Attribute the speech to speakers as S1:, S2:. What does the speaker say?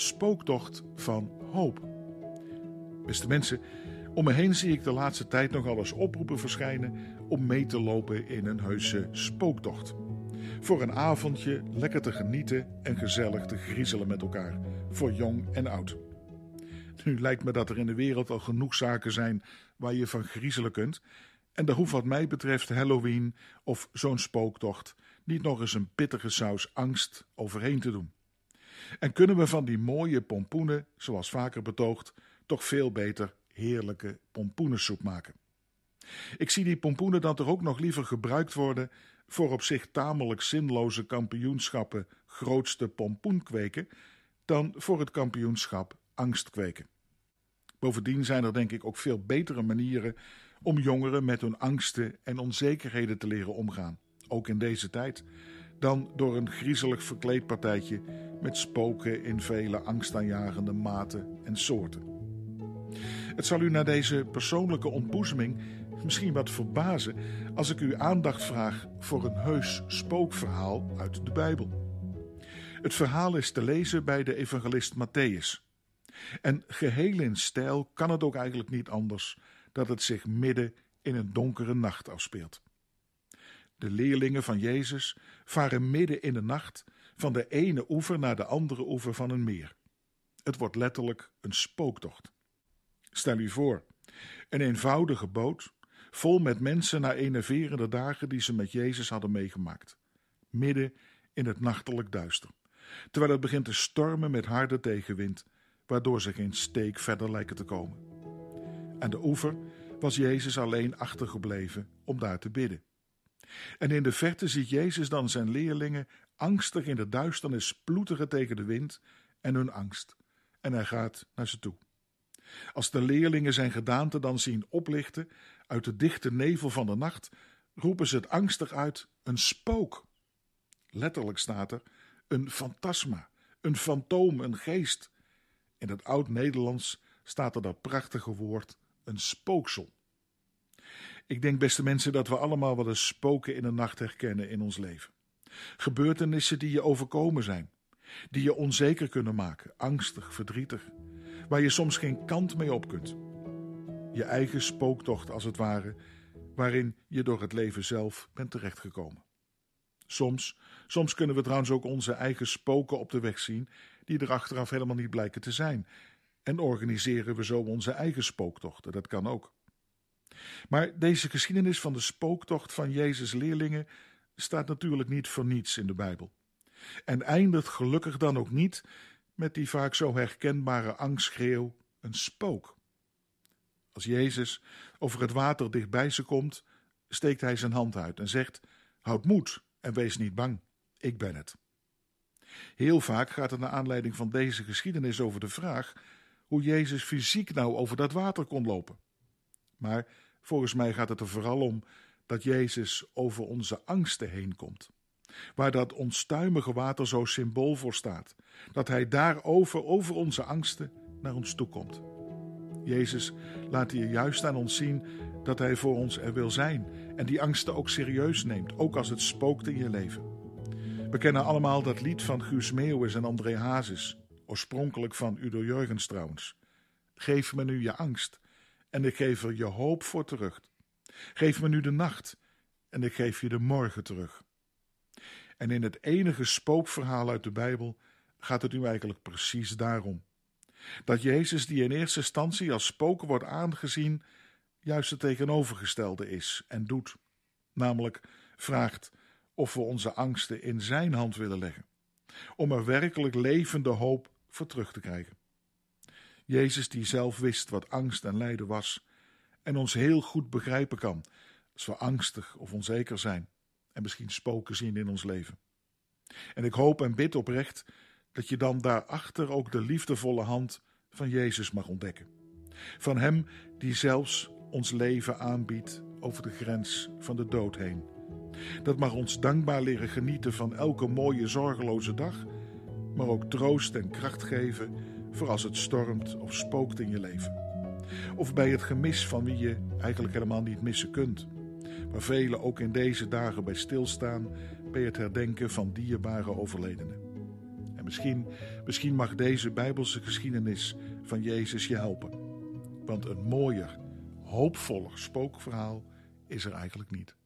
S1: spooktocht van hoop. Beste mensen, om me heen zie ik de laatste tijd nogal eens oproepen verschijnen om mee te lopen in een heuse spooktocht. Voor een avondje lekker te genieten en gezellig te griezelen met elkaar, voor jong en oud. Nu lijkt me dat er in de wereld al genoeg zaken zijn waar je van griezelen kunt, en daar hoeft wat mij betreft Halloween of zo'n spooktocht niet nog eens een pittige saus angst overheen te doen. En kunnen we van die mooie pompoenen, zoals vaker betoogd, toch veel beter heerlijke pompoenensoep maken. Ik zie die pompoenen dan toch ook nog liever gebruikt worden voor op zich tamelijk zinloze kampioenschappen grootste pompoen kweken dan voor het kampioenschap angst kweken. Bovendien zijn er denk ik ook veel betere manieren om jongeren met hun angsten en onzekerheden te leren omgaan, ook in deze tijd, dan door een griezelig verkleedpartijtje met spoken in vele angstaanjagende maten en soorten. Het zal u na deze persoonlijke ontboezeming misschien wat verbazen als ik u aandacht vraag voor een heus spookverhaal uit de Bijbel. Het verhaal is te lezen bij de evangelist Matthäus. En geheel in stijl kan het ook eigenlijk niet anders dat het zich midden in een donkere nacht afspeelt. De leerlingen van Jezus varen midden in de nacht van de ene oever naar de andere oever van een meer. Het wordt letterlijk een spooktocht. Stel u voor, een eenvoudige boot, vol met mensen na enerverende dagen die ze met Jezus hadden meegemaakt, midden in het nachtelijk duister, terwijl het begint te stormen met harde tegenwind, waardoor ze geen steek verder lijken te komen. Aan de oever was Jezus alleen achtergebleven om daar te bidden. En in de verte ziet Jezus dan zijn leerlingen angstig in de duisternis ploeteren tegen de wind en hun angst, en hij gaat naar ze toe. Als de leerlingen zijn gedaante dan zien oplichten uit de dichte nevel van de nacht, roepen ze het angstig uit: een spook. Letterlijk staat er een fantasma, een fantoom, een geest. In het oud-Nederlands staat er dat prachtige woord: een spooksel. Ik denk, beste mensen, dat we allemaal wel eens spoken in de nacht herkennen in ons leven. Gebeurtenissen die je overkomen zijn, die je onzeker kunnen maken, angstig, verdrietig, waar je soms geen kant mee op kunt. Je eigen spooktocht, als het ware, waarin je door het leven zelf bent terechtgekomen. Soms, soms kunnen we trouwens ook onze eigen spoken op de weg zien, die er achteraf helemaal niet blijken te zijn. En organiseren we zo onze eigen spooktochten, dat kan ook. Maar deze geschiedenis van de spooktocht van Jezus' leerlingen staat natuurlijk niet voor niets in de Bijbel. En eindigt gelukkig dan ook niet met die vaak zo herkenbare angstschreeuw: een spook. Als Jezus over het water dichtbij ze komt, steekt hij zijn hand uit en zegt: Houd moed en wees niet bang, ik ben het. Heel vaak gaat het naar aanleiding van deze geschiedenis over de vraag hoe Jezus fysiek nou over dat water kon lopen. Maar volgens mij gaat het er vooral om dat Jezus over onze angsten heen komt waar dat onstuimige water zo symbool voor staat, dat Hij daarover, over onze angsten, naar ons toe komt. Jezus laat hier juist aan ons zien dat Hij voor ons er wil zijn en die angsten ook serieus neemt, ook als het spookt in je leven. We kennen allemaal dat lied van Guus Meeuwis en André Hazes, oorspronkelijk van Udo Jurgens trouwens. Geef me nu je angst en ik geef er je hoop voor terug. Geef me nu de nacht en ik geef je de morgen terug. En in het enige spookverhaal uit de Bijbel gaat het nu eigenlijk precies daarom. Dat Jezus, die in eerste instantie als spook wordt aangezien, juist het tegenovergestelde is en doet. Namelijk vraagt of we onze angsten in Zijn hand willen leggen, om er werkelijk levende hoop voor terug te krijgen. Jezus, die zelf wist wat angst en lijden was, en ons heel goed begrijpen kan als we angstig of onzeker zijn en misschien spoken zien in ons leven. En ik hoop en bid oprecht dat je dan daarachter ook de liefdevolle hand van Jezus mag ontdekken. Van Hem die zelfs ons leven aanbiedt over de grens van de dood heen. Dat mag ons dankbaar leren genieten van elke mooie zorgeloze dag, maar ook troost en kracht geven voor als het stormt of spookt in je leven. Of bij het gemis van wie je eigenlijk helemaal niet missen kunt waar velen ook in deze dagen bij stilstaan bij het herdenken van dierbare overledenen. En misschien, misschien mag deze Bijbelse geschiedenis van Jezus je helpen. Want een mooier, hoopvoller spookverhaal is er eigenlijk niet.